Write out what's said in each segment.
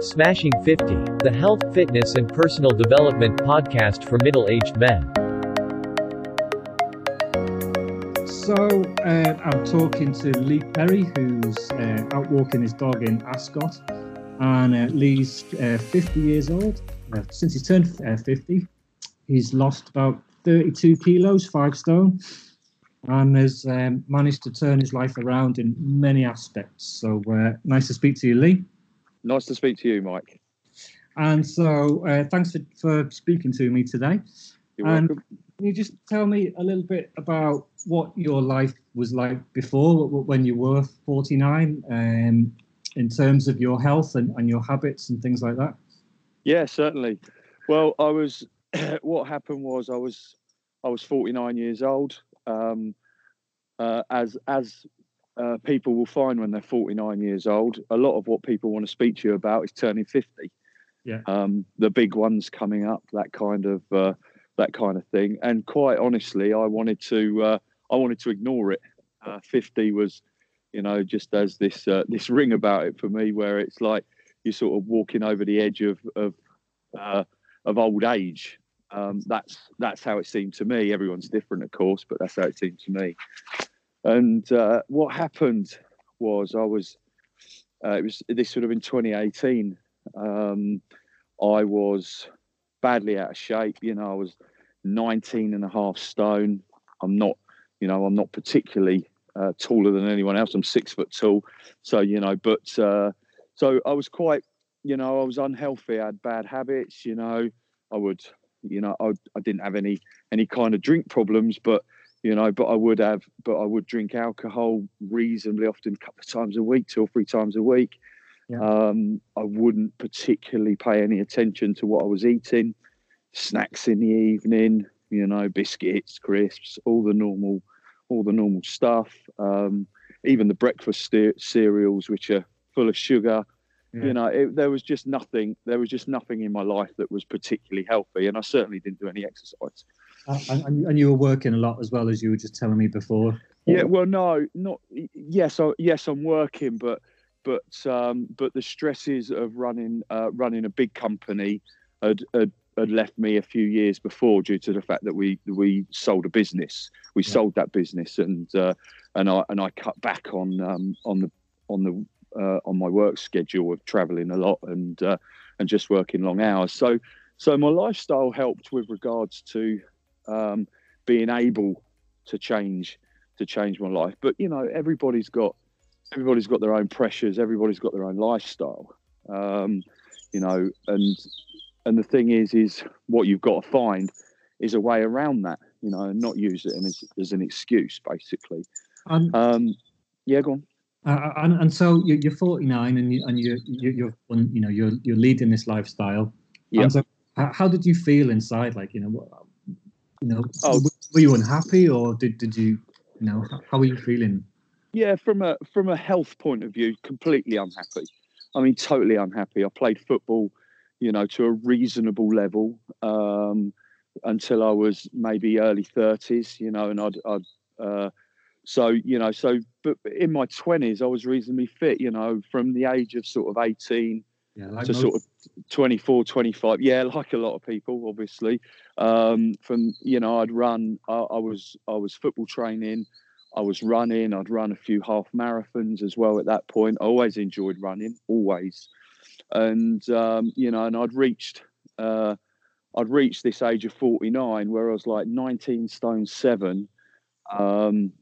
Smashing 50, the health, fitness, and personal development podcast for middle aged men. So uh, I'm talking to Lee Perry, who's uh, out walking his dog in Ascot, and uh, Lee's uh, 50 years old. Uh, since he's turned uh, 50, he's lost about 32 kilos, five stone, and has um, managed to turn his life around in many aspects. So uh, nice to speak to you, Lee. Nice to speak to you, Mike. And so uh, thanks for, for speaking to me today. You're And- welcome. Can you just tell me a little bit about what your life was like before, wh- wh- when you were 49, um, in terms of your health and, and your habits and things like that? Yeah, certainly. Well, I was. what happened was I was, I was 49 years old. Um, uh, as as uh, people will find when they're 49 years old, a lot of what people want to speak to you about is turning 50. Yeah. Um, the big ones coming up, that kind of uh, that kind of thing. And quite honestly, I wanted to uh, I wanted to ignore it. Uh, 50 was, you know, just as this uh, this ring about it for me, where it's like you're sort of walking over the edge of of uh, of old age. Um, that's that's how it seemed to me. Everyone's different, of course, but that's how it seemed to me. And uh, what happened was I was uh, it was this would have been 2018. Um, I was badly out of shape. You know, I was 19 and a half stone. I'm not, you know, I'm not particularly uh, taller than anyone else. I'm six foot tall. So, you know, but uh, so I was quite, you know, I was unhealthy. I had bad habits. You know, I would, you know, I, I didn't have any any kind of drink problems, but you know, but I would have, but I would drink alcohol reasonably often, a couple of times a week, two or three times a week. Yeah. Um, I wouldn't particularly pay any attention to what I was eating. Snacks in the evening, you know, biscuits, crisps, all the normal, all the normal stuff. Um, even the breakfast ce- cereals, which are full of sugar. Yeah. You know, it, there was just nothing. There was just nothing in my life that was particularly healthy, and I certainly didn't do any exercise. Uh, and, and- and you were working a lot as well as you were just telling me before. Yeah, well, no, not yes, I, yes, I'm working, but but um, but the stresses of running uh, running a big company had, had had left me a few years before due to the fact that we we sold a business. We Yeah. sold that business, and uh, and I and I cut back on um, on the on the uh, on my work schedule of traveling a lot and uh, and just working long hours. So so my lifestyle helped with regards to um, being able to change to change my life. But you know, everybody's got everybody's got their own pressures. Everybody's got their own lifestyle. Um, you know, and and the thing is, is what you've got to find is a way around that. You know, and not use it as, as an excuse, basically. And, Um, yeah, go on. Uh, and, and so you- you're 49 and, you, and you're, you're, you're, you know, you're, you're leading this lifestyle. Yeah. And so how, did you feel inside? Like, you know, what, you know, Oh. were you unhappy or did, did you, you know, how, how were you feeling? Yeah, from a from a health point of view, completely unhappy. I mean, totally unhappy. I played football, you know, to a reasonable level um, until I was maybe early thirties, you know, and I'd, I'd uh, so you know, so but in my twenties, I was reasonably fit, you know, from the age of sort of eighteen Yeah, like to most- sort of 24 25 yeah like a lot of people obviously. Um from you know i'd run I, I was i was football training. I was running. I'd run a few half marathons as well at that point. I always enjoyed running always. And um you know and i'd reached uh i'd reached this age of 49 where i was like 19 stone 7 um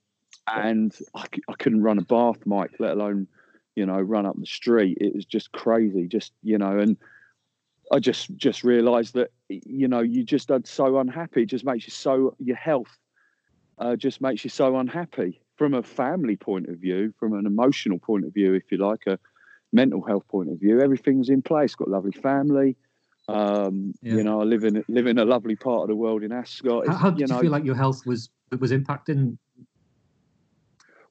and I couldn't run a bath mike let alone you know run up the street. It was just crazy just you know and i just just realized that you know you just are so unhappy. It just makes you so your health uh, just makes you so unhappy from a family point of view from an emotional point of view if you like a mental health point of view. Everything's in place. Got a lovely family. Um Yeah. you know i live in live in a lovely part of the world in ascot. How, It's, how did you, know, feel like your health was was impacting?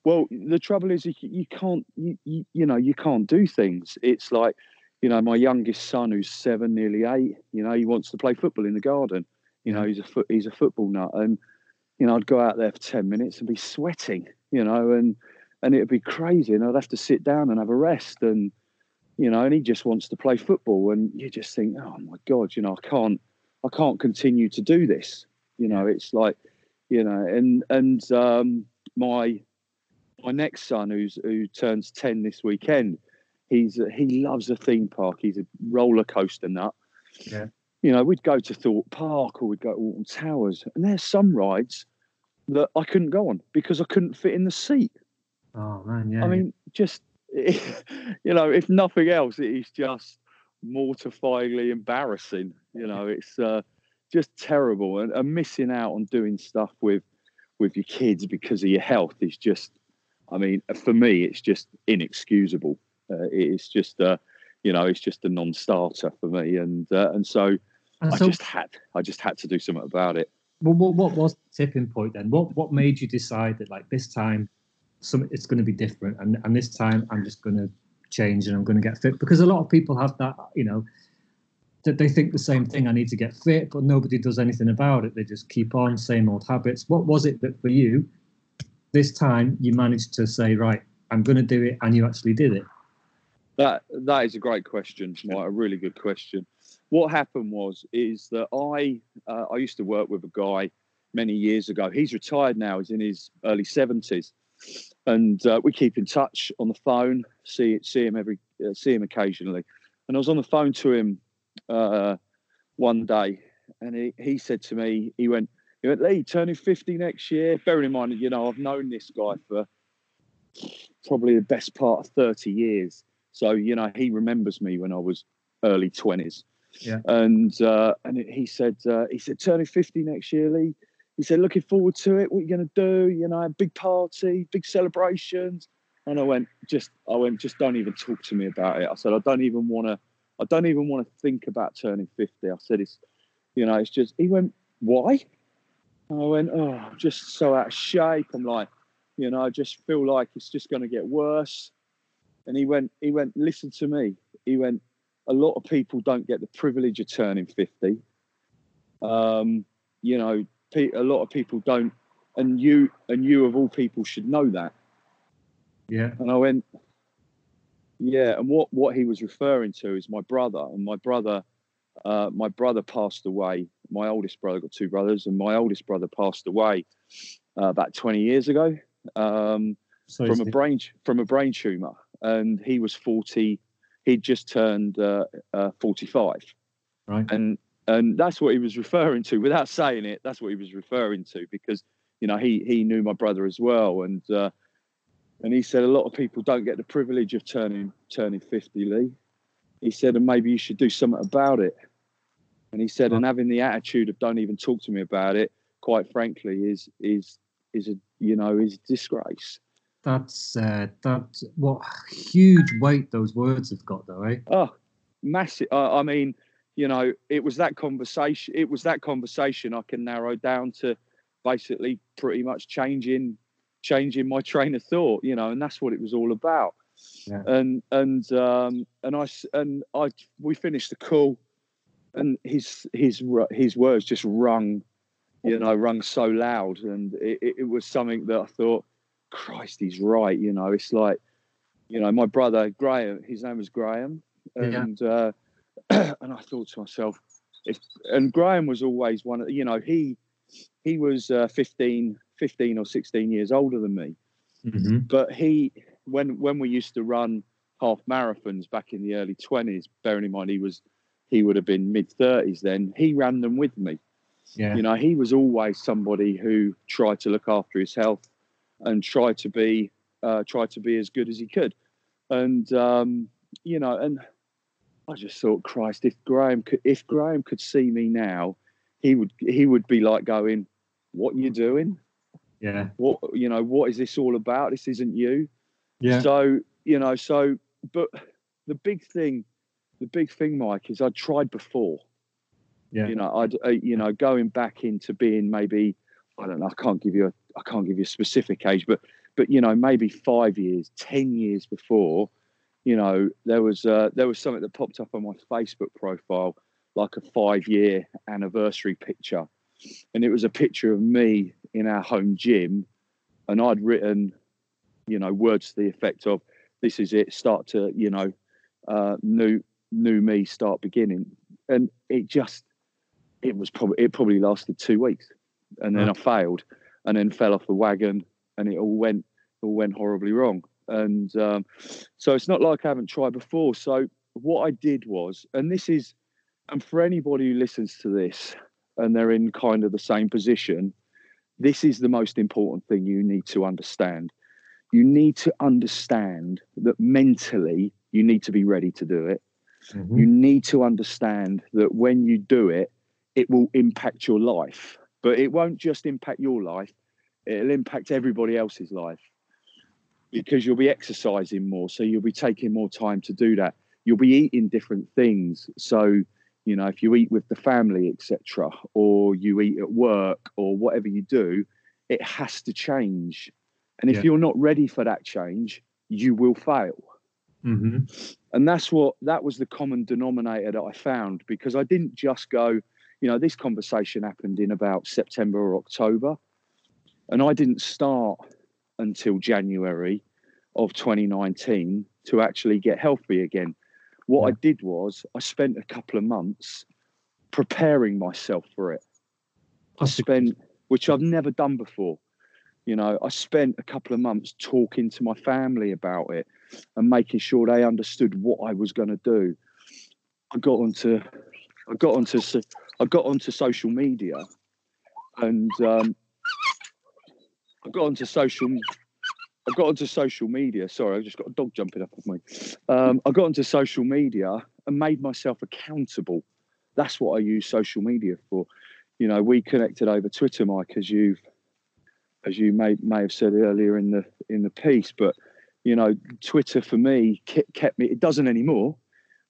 Well, the trouble is, you, you can't, you, you, you know, you can't do things. It's like, you know, my youngest son, who's seven, nearly eight, you know, he wants to play football in the garden. You know, he's a foot, he's a football nut, and you know, I'd go out there for ten minutes and be sweating, you know, and and it'd be crazy, and I'd have to sit down and have a rest, and you know, and he just wants to play football, and you just think, oh my god, you know, I can't, I can't continue to do this. You know, it's like, you know, and and um, my my next son, who's who turns ten this weekend, he's he loves a theme park. He's a roller coaster nut. Yeah. You know, we'd go to Thorpe Park or we'd go to Alton Towers, and there's some rides that I couldn't go on because I couldn't fit in the seat. Oh man, yeah. I mean, just you know, if nothing else, it is just mortifyingly embarrassing. You know, it's uh, just terrible, and, and missing out on doing stuff with with your kids because of your health is just. I mean, for me, it's just inexcusable. Uh, it's just, uh, you know, it's just a non-starter for me, and uh, and so, And I so, just had, I just had to do something about it. well, what, what was the tipping point then? What what made you decide that like this time, some it's going to be different, and and this time I'm just going to change and I'm going to get fit? Because a lot of people have that, you know, that they think the same thing. I need to get fit, but nobody does anything about it. They just keep on same old habits. What was it that for you, this time you managed to say, right, I'm going to do it, and you actually did it? That that is a great question, Mike. A really good question. What happened was is that I uh, I used to work with a guy many years ago. He's retired now. He's in his early seventies, and uh, we keep in touch on the phone. See see him every uh, see him occasionally. And I was on the phone to him uh, one day, and he, he said to me, he went, he went, Lee, turning fifty next year. Bearing in mind, you know, I've known this guy for probably the best part of thirty years. So you know, he remembers me when I was early twenties. Yeah. And uh, and he said uh, he said turning fifty next year, Lee. He said looking forward to it. What are you going to do? You know, big party, big celebrations. And I went just I went just don't even talk to me about it. I said I don't even want to. I don't even want to think about turning fifty. I said it's you know it's just. He went why? And I went oh I'm just so out of shape. I'm like you know I just feel like it's just going to get worse. And he went, he went, listen to me. He went, a lot of people don't get the privilege of turning 50. Um, you know, a lot of people don't, and you, and you of all people should know that. Yeah. And I went, yeah. And what, what he was referring to is my brother and my brother, uh, my brother passed away. My oldest brother got two brothers and my oldest brother passed away uh, about 20 years ago. Um, So from a brain from a brain tumor, and he was forty. He'd just turned uh, uh, forty-five, right. and and that's what he was referring to. Without saying it, that's what he was referring to because you know he he knew my brother as well, and uh, and he said a lot of people don't get the privilege of turning turning fifty. Lee, he said, and maybe you should do something about it. And he said, and having the attitude of don't even talk to me about it, quite frankly, is is is a you know is disgrace. That's uh, that's what huge weight those words have got, though, eh? Oh, massive. Uh, I mean, you know, it was that conversation. It was that conversation I can narrow down to basically pretty much changing, changing my train of thought. You know, and that's what it was all about. Yeah. And and um and I and I we finished the call, and his his his words just rung, you know, rung so loud, and it, it, was something that I thought, Christ, he's right. You know, it's like, you know, my brother Graham, his name was Graham, Yeah. and uh, and I thought to myself, if and Graham was always one of, you know, he he was uh, 15, 15 or sixteen years older than me, Mm-hmm. but he when when we used to run half marathons back in the early twenties, bearing in mind he was he would have been mid thirties then, he ran them with me Yeah. you know he was always somebody who tried to look after his health and tried to be uh, tried to be as good as he could and um, you know and i just thought christ if graham could if graham could see me now he would he would be like going what you doing Yeah. what you know what is this all about this isn't you Yeah. so you know so but the big thing the big thing mike is i tried before Yeah. you know i'd uh, you know going back into being maybe i don't know i can't give you a i can't give you a specific age but but you know maybe five years ten years before you know there was uh, there was something that popped up on my facebook profile like a five year anniversary picture and it was a picture of me in our home gym and i'd written you know, words to the effect of, "This is it. Start to, you know, uh, new new me start beginning." And it just, it was probably it probably lasted two weeks, and then I failed, and then fell off the wagon, and it all went all went horribly wrong. And um, so it's not like I haven't tried before. So what I did was, and this is, and for anybody who listens to this and they're in kind of the same position, this is the most important thing you need to understand. You need to understand that mentally you need to be ready to do it. Mm-hmm. You need to understand that when you do it, it will impact your life, but it won't just impact your life, it'll impact everybody else's life because you'll be exercising more. So you'll be taking more time to do that. You'll be eating different things. So, you know, if you eat with the family, etc., or you eat at work or whatever you do, it has to change. And if yeah. you're not ready for that change, you will fail. Mm-hmm. And that's what that was the common denominator that I found because I didn't just go, you know, this conversation happened in about September or October. And I didn't start until January of 2019 to actually get healthy again. What yeah. I did was I spent a couple of months preparing myself for it. I spent, which I've never done before. You know, I spent a couple of months talking to my family about it and making sure they understood what I was going to do. I got onto, I got onto, I got onto social media, and um, I got onto social. I got onto social media. Sorry, I just got a dog jumping up on me. Um, I got onto social media and made myself accountable. That's what I use social media for. You know, we connected over Twitter, Mike, as you've as you may may have said earlier in the in the piece. But you know, Twitter for me kept me. It doesn't anymore.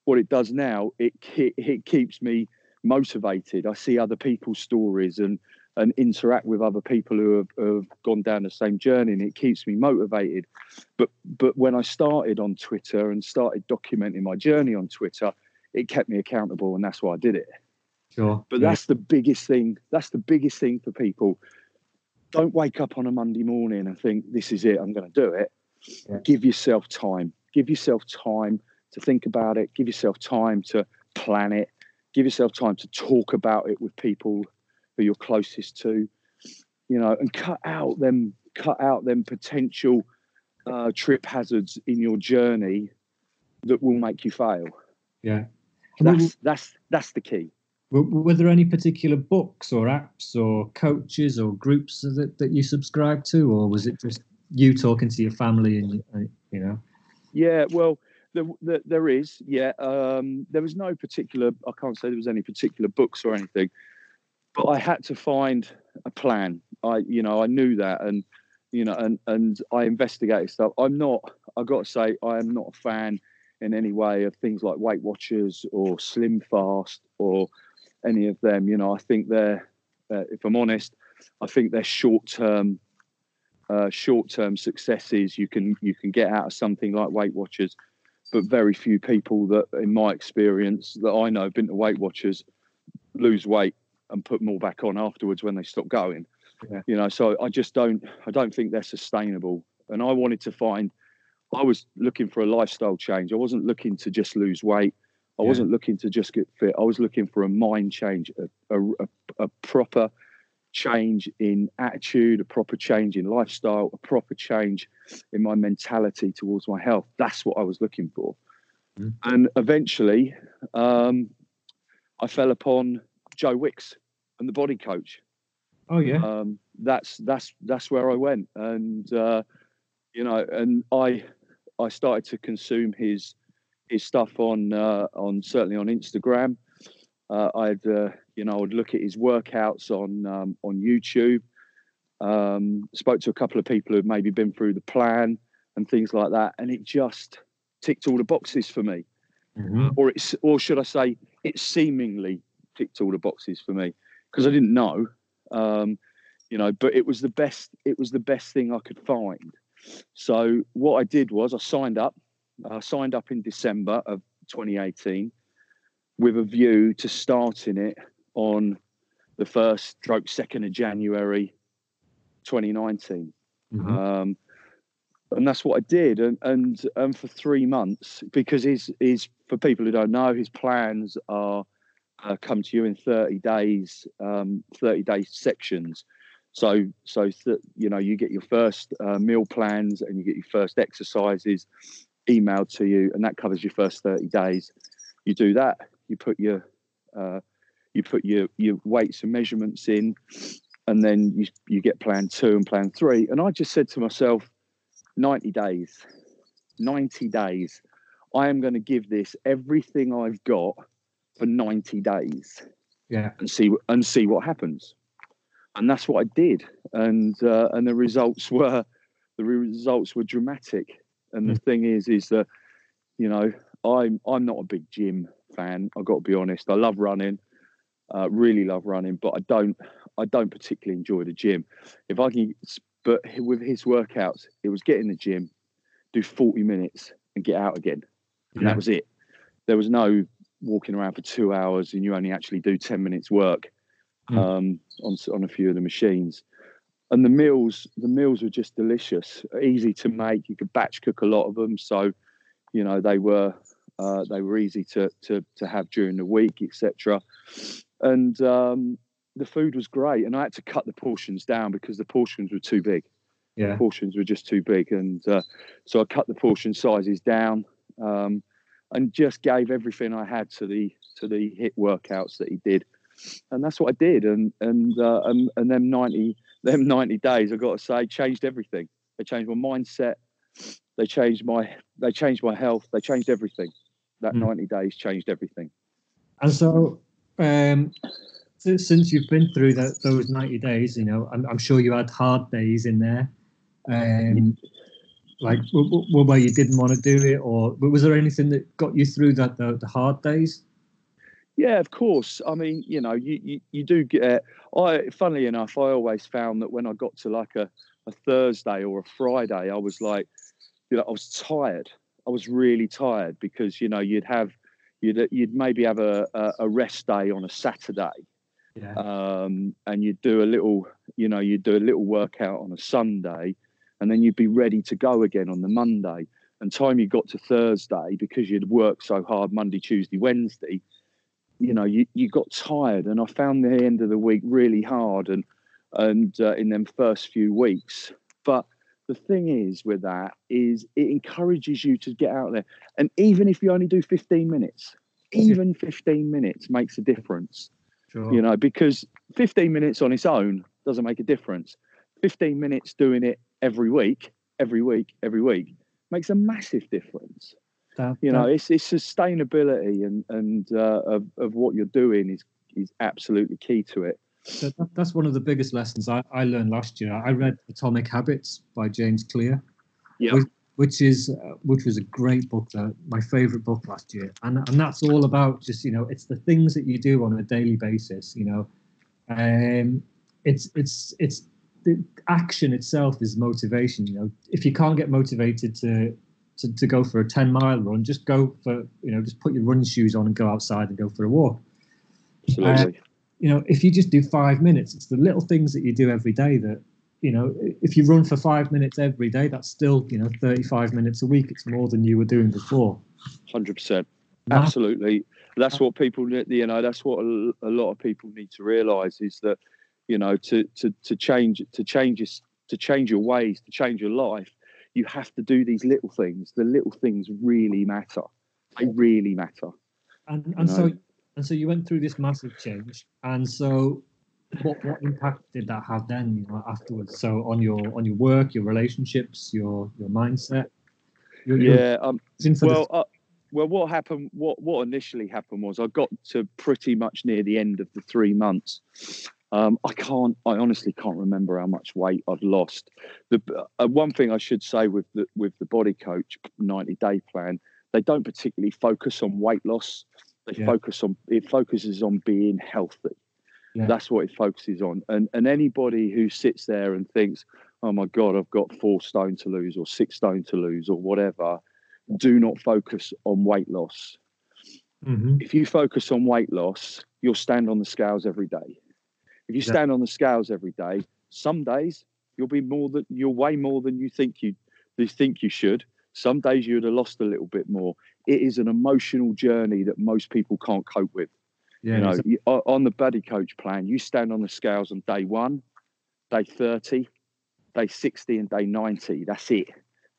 What it does now, it it keeps me motivated. I see other people's stories and and interact with other people who have, have, gone down the same journey and it keeps me motivated but but when i started on twitter and started documenting my journey on twitter it kept me accountable and that's why i did it sure but yeah. that's the biggest thing that's the biggest thing for people don't wake up on a monday morning and think this is it i'm going to do it yeah. give yourself time give yourself time to think about it give yourself time to plan it give yourself time to talk about it with people who you're closest to, you know, and cut out them cut out them potential uh, trip hazards in your journey that will make you fail. Yeah, that's that's that's the key. Were, were, there any particular books or apps or coaches or groups that, that you subscribe to, or was it just you talking to your family and uh, you know? Yeah, well, there, there, there is. Yeah, um, there was no particular. I can't say there was any particular books or anything but I had to find a plan. I, you know, I knew that, and you know, and and I investigated stuff. I'm not. I got to say, I am not a fan in any way of things like Weight Watchers or Slim Fast or any of them. You know, I think they're, uh, if I'm honest, I think they're short term, uh, short term successes you can you can get out of something like Weight Watchers, but very few people that, in my experience, that I know have been to Weight Watchers lose weight and put more back on afterwards when they stop going. Yeah. You know, so I just don't I don't think they're sustainable. And I wanted to find I was looking for a lifestyle change. I wasn't looking to just lose weight. I yeah. wasn't looking to just get fit. I was looking for a mind change, a, a, a, proper change in attitude, a proper change in lifestyle, a proper change in my mentality towards my health. That's what I was looking for. Mm. And eventually, um, I fell upon Joe Wicks and the body coach. Oh yeah. Um, that's that's that's where I went, and uh, you know, and I I started to consume his his stuff on uh, on certainly on Instagram. Uh, I'd uh, you know I'd look at his workouts on um, on YouTube. Um, spoke to a couple of people who've maybe been through the plan and things like that, and it just ticked all the boxes for me. Mm-hmm. Or it's or should I say, it seemingly ticked all the boxes for me because I didn't know, um, you know. But it was the best. It was the best thing I could find. So what I did was I signed up. I signed up in December of 2018 with a view to starting it on the first stroke second of January 2019. Mm-hmm. Um, and that's what I did. And and and for three months, because his his for people who don't know, his plans are uh, come to you in thirty days, um, thirty day sections. So so th- you know you get your first uh, meal plans and you get your first exercises emailed to you, and that covers your first thirty days. You do that. You put your uh, you put your your weights and measurements in, and then you you get plan two and plan three. And I just said to myself 90 days, 90 days. I am going to give this everything I've got for 90 days. Yeah. And see and see what happens. And that's what I did. And uh, and the results were the results were dramatic. And the mm. thing is is that you know, I'm I'm not a big gym fan. I've got to be honest. I love running. Uh, really love running, but I don't I don't particularly enjoy the gym. If I can but with his workouts, it was get in the gym, do 40 minutes and get out again. And yeah. that was it. There was no walking around for two hours and you only actually do 10 minutes work mm. um, on, on a few of the machines. And the meals, the meals were just delicious, easy to make. You could batch cook a lot of them. So, you know, they were, uh, they were easy to, to, to have during the week, etc. And, um, the food was great, and I had to cut the portions down because the portions were too big. Yeah, the portions were just too big, and uh, so I cut the portion sizes down, um, and just gave everything I had to the to the HIIT workouts that he did, and that's what I did. And and uh, and, and them ninety them ninety days, I've got to say, changed everything. They changed my mindset. They changed my they changed my health. They changed everything. That mm. ninety days changed everything. And so, um, since you've been through that, those 90 days, you know, I'm, I'm, sure you had hard days in there. Um, like where you didn't want to do it, or was there anything that got you through that the, the hard days? Yeah, of course. I mean, you know, you you, you do get. I, funnily enough, I always found that when I got to like a, a Thursday or a Friday, I was like, you know, I was tired. I was really tired because you know you'd have you'd you'd maybe have a, a rest day on a Saturday, yeah. Um, and you'd do a little, you know, you'd do a little workout on a Sunday, and then you'd be ready to go again on the Monday. And time you got to Thursday, because you'd worked so hard Monday, Tuesday, Wednesday, you know, you, you got tired. And I found the end of the week really hard, and and uh, in them first few weeks. But the thing is with that is it encourages you to get out there, and even if you only do 15 minutes, even 15 minutes makes a difference Sure. You know, because 15 minutes on its own doesn't make a difference. 15 minutes doing it every week, every week, every week makes a massive difference. That, you know, that, it's, it's sustainability and and uh, of, of what you're doing is is absolutely key to it. So that, that's one of the biggest lessons I, I learned last year. I read Atomic Habits by James Clear. Yeah which is uh, which was a great book that my favorite book last year and and that's all about just you know it's the things that you do on a daily basis you know um it's it's it's the action itself is motivation you know if you can't get motivated to to, to go for a 10 mile run just go for you know just put your running shoes on and go outside and go for a walk absolutely uh, you know if you just do five minutes it's the little things that you do every day that you know, if you run for five minutes every day, that's still, you know, 35 minutes a week. It's more than you were doing before. 100%. Absolutely. That's what people, you know, that's what a, a lot of people need to realize is that, you know, to, to, to change, to change, to change your ways, to change your life, you have to do these little things. The little things really matter. They really matter. And, and so, and so you went through this massive change. And so what what impact did that have then you know afterwards so on your on your work your relationships your your mindset your, yeah um, well uh, well what happened what what initially happened was i got to pretty much near the end of the three months um, i can't i honestly can't remember how much weight i've lost the uh, one thing i should say with the with the body coach 90 day plan they don't particularly focus on weight loss they yeah. focus on it focuses on being healthy yeah. That's what it focuses on. And and anybody who sits there and thinks, "Oh my God, I've got four stone to lose or six stone to lose or whatever," do not focus on weight loss. Mm-hmm. If you focus on weight loss, you'll stand on the scales every day. If you stand on the scales every day, some days you'll be more than you'll weigh more than you think you you think you should. Some days you'd have lost a little bit more. It is an emotional journey that most people can't cope with. Yeah, you know, exactly. you, on the body coach plan, you stand on the scales on day one, day 30, day 60, and day 90. That's it.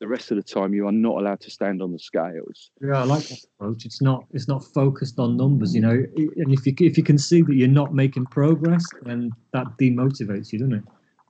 The rest of the time, you are not allowed to stand on the scales. Yeah, I like that approach. It's not it's not focused on numbers, you know. And if you if you can see that you're not making progress, then that demotivates you, doesn't it?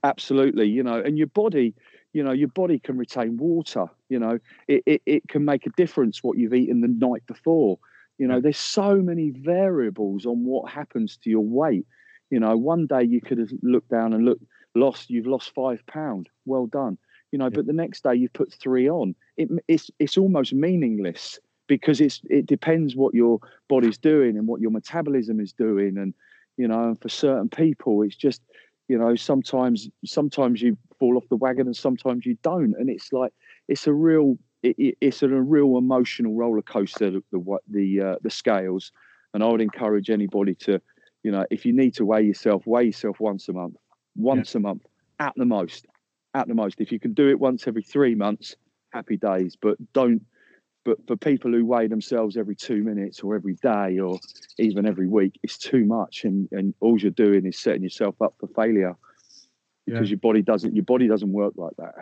Absolutely. You know, and your body, you know, your body can retain water. You know, it, it, it can make a difference what you've eaten the night before. You know, there's so many variables on what happens to your weight. You know, one day you could have looked down and looked lost. You've lost five pound. Well done. You know, Yeah. but the next day you put three on. It, it's it's almost meaningless because it's it depends what your body's doing and what your metabolism is doing, and you know, and for certain people, it's just you know sometimes sometimes you fall off the wagon and sometimes you don't, and it's like it's a real it, it- it's a real emotional roller coaster the the uh, the scales, and I would encourage anybody to you know if you need to weigh yourself, weigh yourself once a month, once a month at the most, at the most. If you can do it once every three months, happy days. But don't. But for people who weigh themselves every two minutes or every day or even every week, it's too much, and and all you're doing is setting yourself up for failure because Yeah. your body doesn't your body doesn't work like that.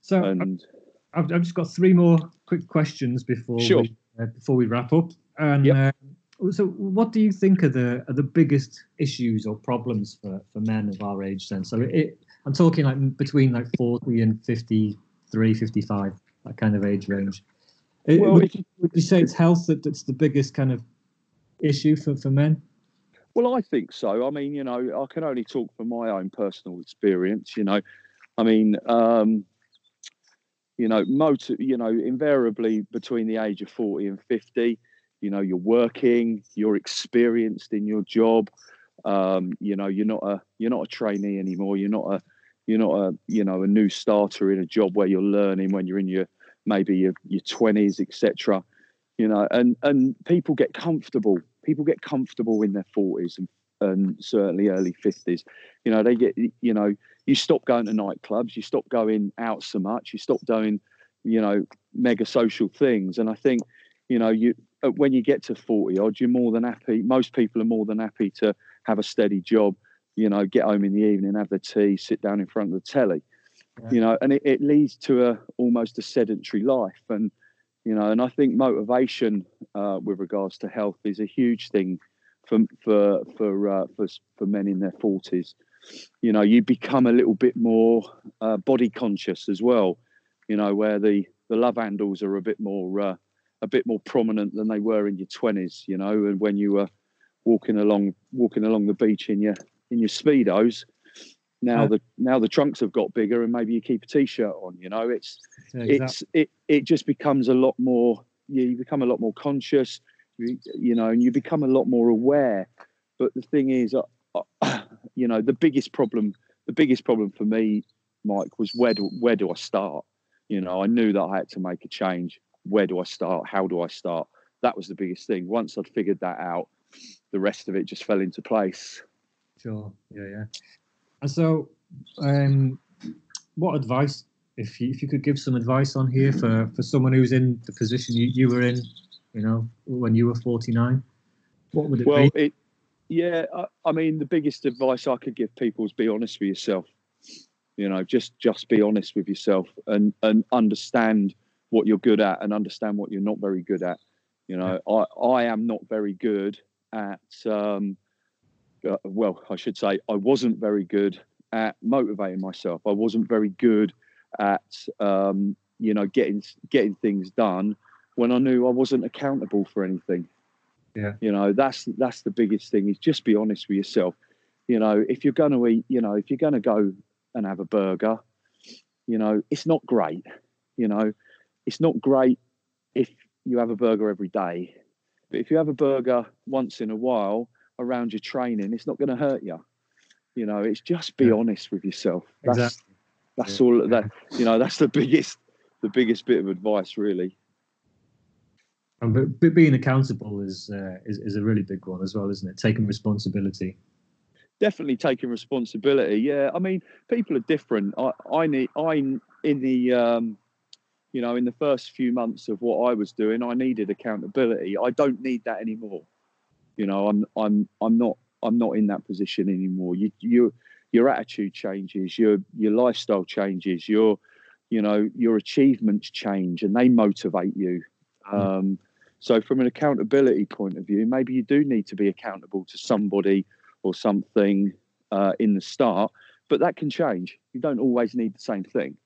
So And I've, I've just got three more quick questions before Sure. we, uh, before we wrap up. And uh, so, what do you think are the are the biggest issues or problems for, for men of our age? Then, so it, I'm talking like between like 40 and 53, 55, that kind of age range. Uh, Well, would, you, would you say it's health that, that's the biggest kind of issue for, for men? Well, I think so. I mean, you know, I can only talk from my own personal experience. You know, I mean, um, you know, motor, you know, invariably between the age of forty and fifty, you know, you're working, you're experienced in your job. Um, you know, you're not a you're not a trainee anymore. You're not a you're not a you know a new starter in a job where you're learning when you're in your maybe your your twenties, etc. You know, and and people get comfortable. People get comfortable in their forties and and certainly early fifties. You know, they get you know you stop going to nightclubs, you stop going out so much, you stop doing you know mega social things, and I think you know you uh, when you get to 40 odd you're more than happy most people are more than happy to have a steady job you know get home in the evening have their tea sit down in front of the telly. Yeah. you know and it, it leads to a almost a sedentary life. And you know and i think motivation uh, with regards to health is a huge thing for for for uh, for, for men in their 40s you know you become a little bit more uh, body conscious as well you know where the the love handles are a bit more uh, a bit more prominent than they were in your 20s you know and when you were walking along walking along the beach in your in your speedos. Now Yeah. the now the trunks have got bigger and maybe you keep a t-shirt on you know? It's Yeah, it's it it just becomes a lot more you, you become a lot more conscious you, you know and you become a lot more aware. But the thing is uh, uh, you know the biggest problem the biggest problem for me mike was where do where do i start? You know i knew that i had to make a change. Where do i start? How do i start? That was the biggest thing. Once i'd figured that out the rest of it just fell into place Sure. Yeah, yeah. And so, um, what advice, if you if you could give some advice on here for for someone who's in the position you, you were in, you know, when you were forty nine, what would it well be? it yeah I, I mean the biggest advice i could give people is be honest with yourself you know just just be honest with yourself and and understand what you're good at and understand what you're not very good at you know i i am not very good at um uh, well i should say i wasn't very good at motivating myself. I wasn't very good at um you know getting getting things done when i knew i wasn't accountable for anything. Yeah. you know that's that's the biggest thing is just be honest with yourself. You know if you're going to eat you know if you're going to go and have a burger you know it's not great. You know it's not great if you have a burger every day but if you have a burger once in a while around your training it's not going to hurt you you know it's just be Yeah. honest with yourself that's Exactly. that's Yeah. all that you know that's the biggest the biggest bit of advice really And but, being accountable is, uh, is is a really big one as well, isn't it? Taking responsibility. definitely taking responsibility. Yeah, I mean, people are different. I, I need, I in the, um, you know, in the first few months of what I was doing, I needed accountability. I don't need that anymore. You know, I'm I'm I'm not I'm not in that position anymore. You you your attitude changes, your your lifestyle changes, your you know your achievements change, and they motivate you. Um, so, from an accountability point of view, maybe you do need to be accountable to somebody or something uh, in the start, but that can change. You don't always need the same thing.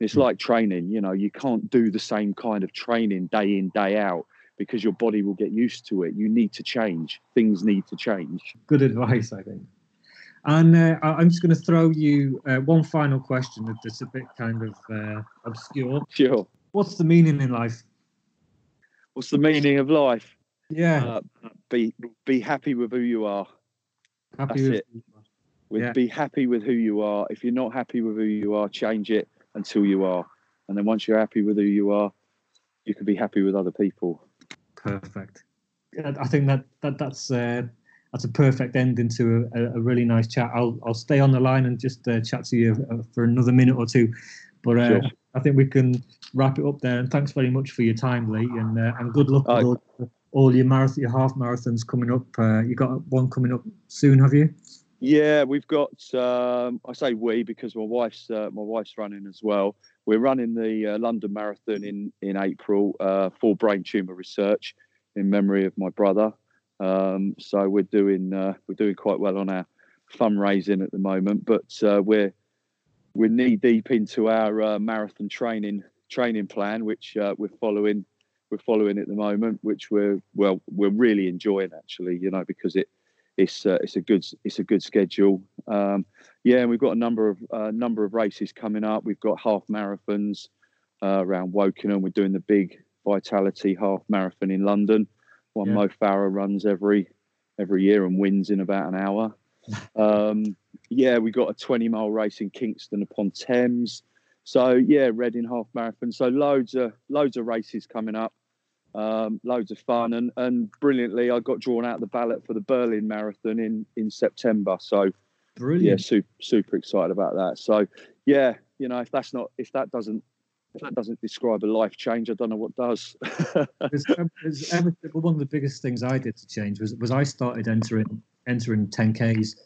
It's like training, you know, you can't do the same kind of training day in, day out because your body will get used to it. You need to change. Things need to change. Good advice, I think. And uh, I'm just going to throw you uh, one final question that's a bit kind of uh, obscure. Sure. What's the meaning in life? What's the meaning of life? Yeah. Uh, be be happy with who you are. Happy that's with it. With Yeah. be happy with who you are. If you're not happy with who you are, change it until you are. And then once you're happy with who you are, you can be happy with other people. Perfect. I think that, that that's uh, that's a perfect ending to a, a really nice chat. I'll I'll stay on the line and just uh, chat to you uh, for another minute or two, but uh, Sure. I think we can wrap it up there. And thanks very much for your time, Lee, and uh, and good luck with all, all your marathon, your half marathons coming up. Uh, you got one coming up soon, have you? Yeah, we've got. Um, I say we because my wife's uh, my wife's running as well. We're running the uh, London Marathon in in April uh, for brain tumor research in memory of my brother. Um, so we're doing uh, we're doing quite well on our fundraising at the moment, but uh, we're we're knee deep into our uh, marathon training training plan, which we're following we're following at the moment, which we're well we're really enjoying actually, you know, because it it's uh, it's a good it's a good schedule. Um, yeah, and we've got a number of uh, number of races coming up. We've got half marathons uh, around Wokingham. We're doing the big Vitality half marathon in London. One Yeah. Mo Farah runs every every year and wins in about an hour. Um, yeah, we got a 20 mile race in Kingston upon Thames. So yeah, Reading half marathon. So loads of loads of races coming up. Um, loads of fun and and brilliantly, I got drawn out the ballot for the Berlin Marathon in in September. So yeah, Brilliant. super super excited about that. So yeah, you know, if that's not if that doesn't if that doesn't describe a life change, I don't know what does. It's, it's ever, one of the biggest things I did to change was was I started entering entering 10ks.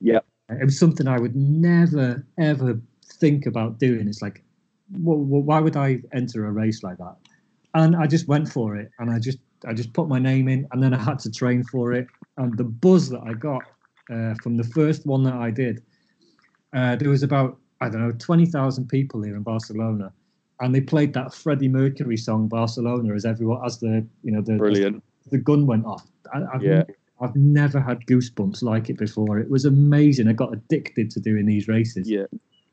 Yeah. it was something I would never ever think about doing. It's like, well, why would I enter a race like that? And I just went for it, and I just I just put my name in, and then I had to train for it. And the buzz that I got uh, from the first one that I did, uh, there was about I don't know twenty thousand people here in Barcelona, and they played that Freddie Mercury song "Barcelona" as everyone as the you know the Brilliant. the gun went off. I, I've, Yeah. I've never had goosebumps like it before. It was amazing. I got addicted to doing these races. Yeah,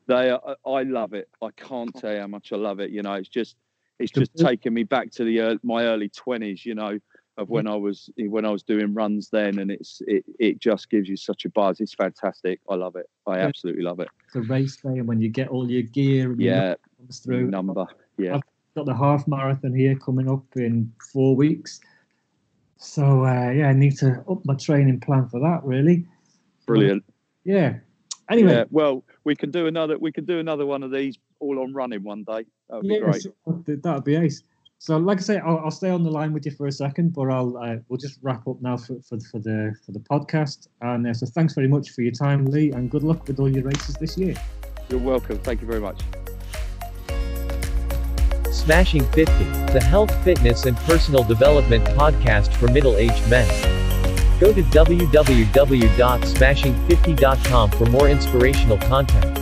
they are, I love it. I can't tell you how much I love it. You know, it's just it's just taken me back to the ear my early twenties. You know, of when mm-hmm. I was eh, when I was doing runs then, and it's it it just gives you such a buzz. It's fantastic. I love it. I Yeah. absolutely love it. It's a race day, and when you get all your gear, Yeah, comes through. number. Yeah, I've Got the half marathon here coming up in four weeks. So uh, yeah, I need to up my training plan for that. Really. brilliant. Yeah. Anyway, Yeah, well, we can do another. We can do another one of these all on running one day. That would be yeah, great. sure. that would be ace. So, like I say, I'll, I'll stay on the line with you for a second, but I'll uh, we'll just wrap up now for, for, for the for the podcast. And uh, so, thanks very much for your time, Lee, and good luck with all your races this year. You're welcome. Thank you very much. Smashing 50, the health, fitness, and personal development podcast for middle aged men. Go to www.smashing50.com for more inspirational content.